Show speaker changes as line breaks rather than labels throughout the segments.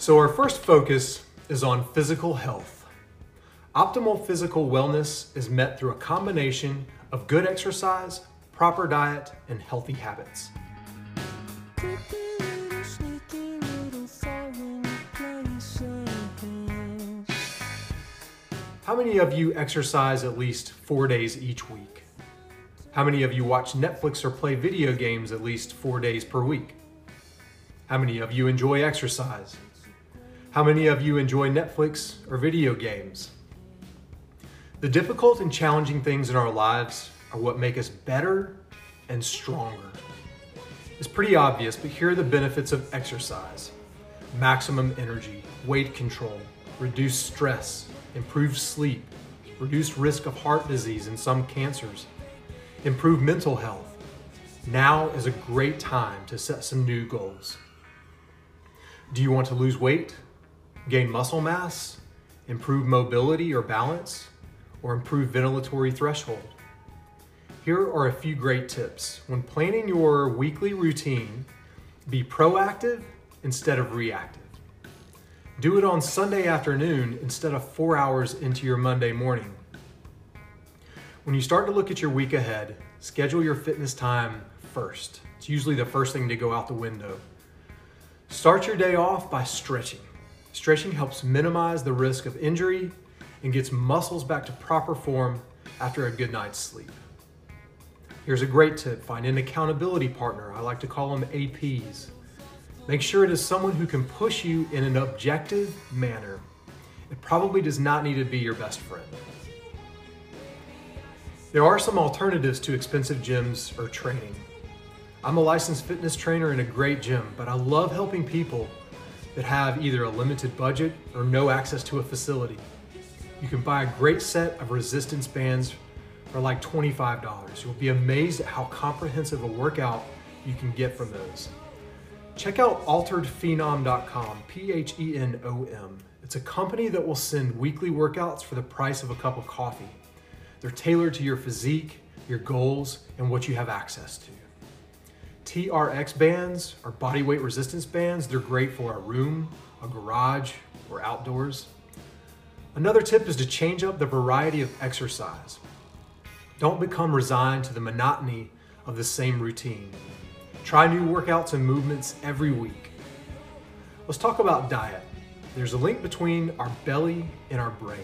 So, our first focus is on physical health. Optimal physical wellness is met through a combination of good exercise, proper diet, and healthy habits. How many of you exercise at least four days each week? How many of you watch Netflix or play video games at least four days per week? How many of you enjoy exercise? How many of you enjoy Netflix or video games? The difficult and challenging things in our lives are what make us better and stronger. It's pretty obvious, but here are the benefits of exercise maximum energy, weight control, reduced stress, improved sleep, reduced risk of heart disease and some cancers, improved mental health. Now is a great time to set some new goals. Do you want to lose weight? Gain muscle mass, improve mobility or balance, or improve ventilatory threshold. Here are a few great tips. When planning your weekly routine, be proactive instead of reactive. Do it on Sunday afternoon instead of four hours into your Monday morning. When you start to look at your week ahead, schedule your fitness time first. It's usually the first thing to go out the window. Start your day off by stretching. Stretching helps minimize the risk of injury and gets muscles back to proper form after a good night's sleep. Here's a great tip find an accountability partner. I like to call them APs. Make sure it is someone who can push you in an objective manner. It probably does not need to be your best friend. There are some alternatives to expensive gyms or training. I'm a licensed fitness trainer in a great gym, but I love helping people that have either a limited budget or no access to a facility. You can buy a great set of resistance bands for like $25. You'll be amazed at how comprehensive a workout you can get from those. Check out alteredphenom.com, P H E N O M. It's a company that will send weekly workouts for the price of a cup of coffee. They're tailored to your physique, your goals, and what you have access to. TRX bands are body weight resistance bands. They're great for a room, a garage, or outdoors. Another tip is to change up the variety of exercise. Don't become resigned to the monotony of the same routine. Try new workouts and movements every week. Let's talk about diet. There's a link between our belly and our brain.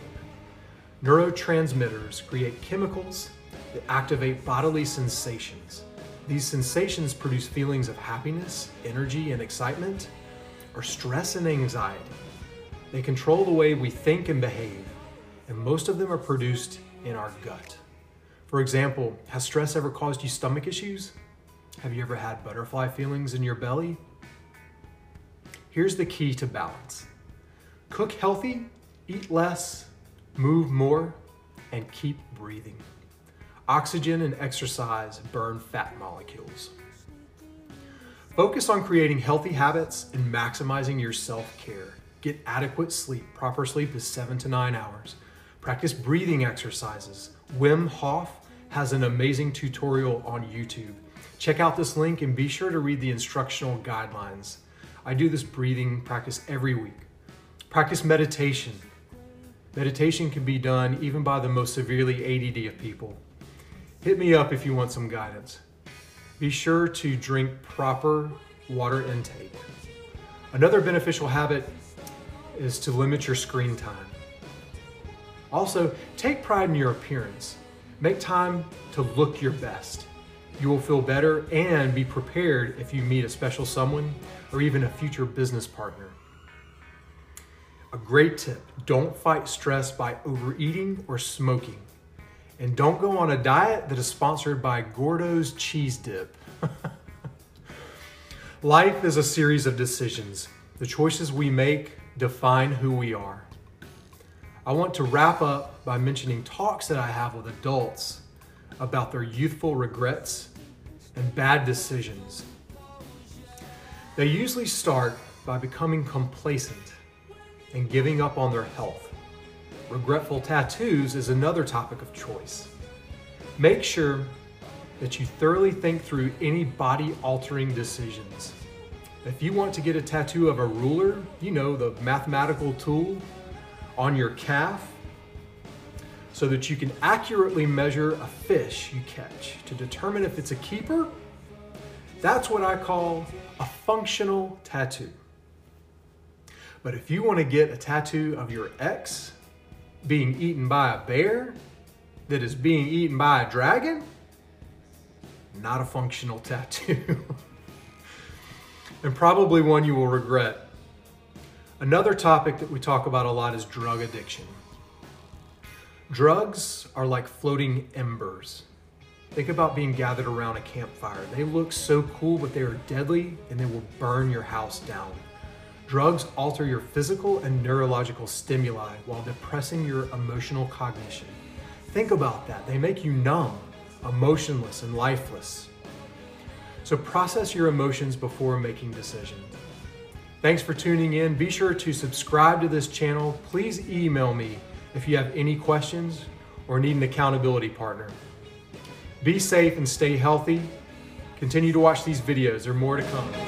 Neurotransmitters create chemicals that activate bodily sensations. These sensations produce feelings of happiness, energy, and excitement, or stress and anxiety. They control the way we think and behave, and most of them are produced in our gut. For example, has stress ever caused you stomach issues? Have you ever had butterfly feelings in your belly? Here's the key to balance cook healthy, eat less, move more, and keep breathing. Oxygen and exercise burn fat molecules. Focus on creating healthy habits and maximizing your self care. Get adequate sleep. Proper sleep is seven to nine hours. Practice breathing exercises. Wim Hof has an amazing tutorial on YouTube. Check out this link and be sure to read the instructional guidelines. I do this breathing practice every week. Practice meditation. Meditation can be done even by the most severely ADD of people. Hit me up if you want some guidance. Be sure to drink proper water intake. Another beneficial habit is to limit your screen time. Also, take pride in your appearance. Make time to look your best. You will feel better and be prepared if you meet a special someone or even a future business partner. A great tip don't fight stress by overeating or smoking. And don't go on a diet that is sponsored by Gordo's Cheese Dip. Life is a series of decisions. The choices we make define who we are. I want to wrap up by mentioning talks that I have with adults about their youthful regrets and bad decisions. They usually start by becoming complacent and giving up on their health. Regretful tattoos is another topic of choice. Make sure that you thoroughly think through any body altering decisions. If you want to get a tattoo of a ruler, you know, the mathematical tool on your calf, so that you can accurately measure a fish you catch to determine if it's a keeper, that's what I call a functional tattoo. But if you want to get a tattoo of your ex being eaten by a bear that is being eaten by a dragon, not a functional tattoo. and probably one you will regret. Another topic that we talk about a lot is drug addiction. Drugs are like floating embers. Think about being gathered around a campfire. They look so cool, but they are deadly and they will burn your house down. Drugs alter your physical and neurological stimuli while depressing your emotional cognition. Think about that. They make you numb, emotionless, and lifeless. So process your emotions before making decisions. Thanks for tuning in. Be sure to subscribe to this channel. Please email me if you have any questions or need an accountability partner. Be safe and stay healthy. Continue to watch these videos. There are more to come.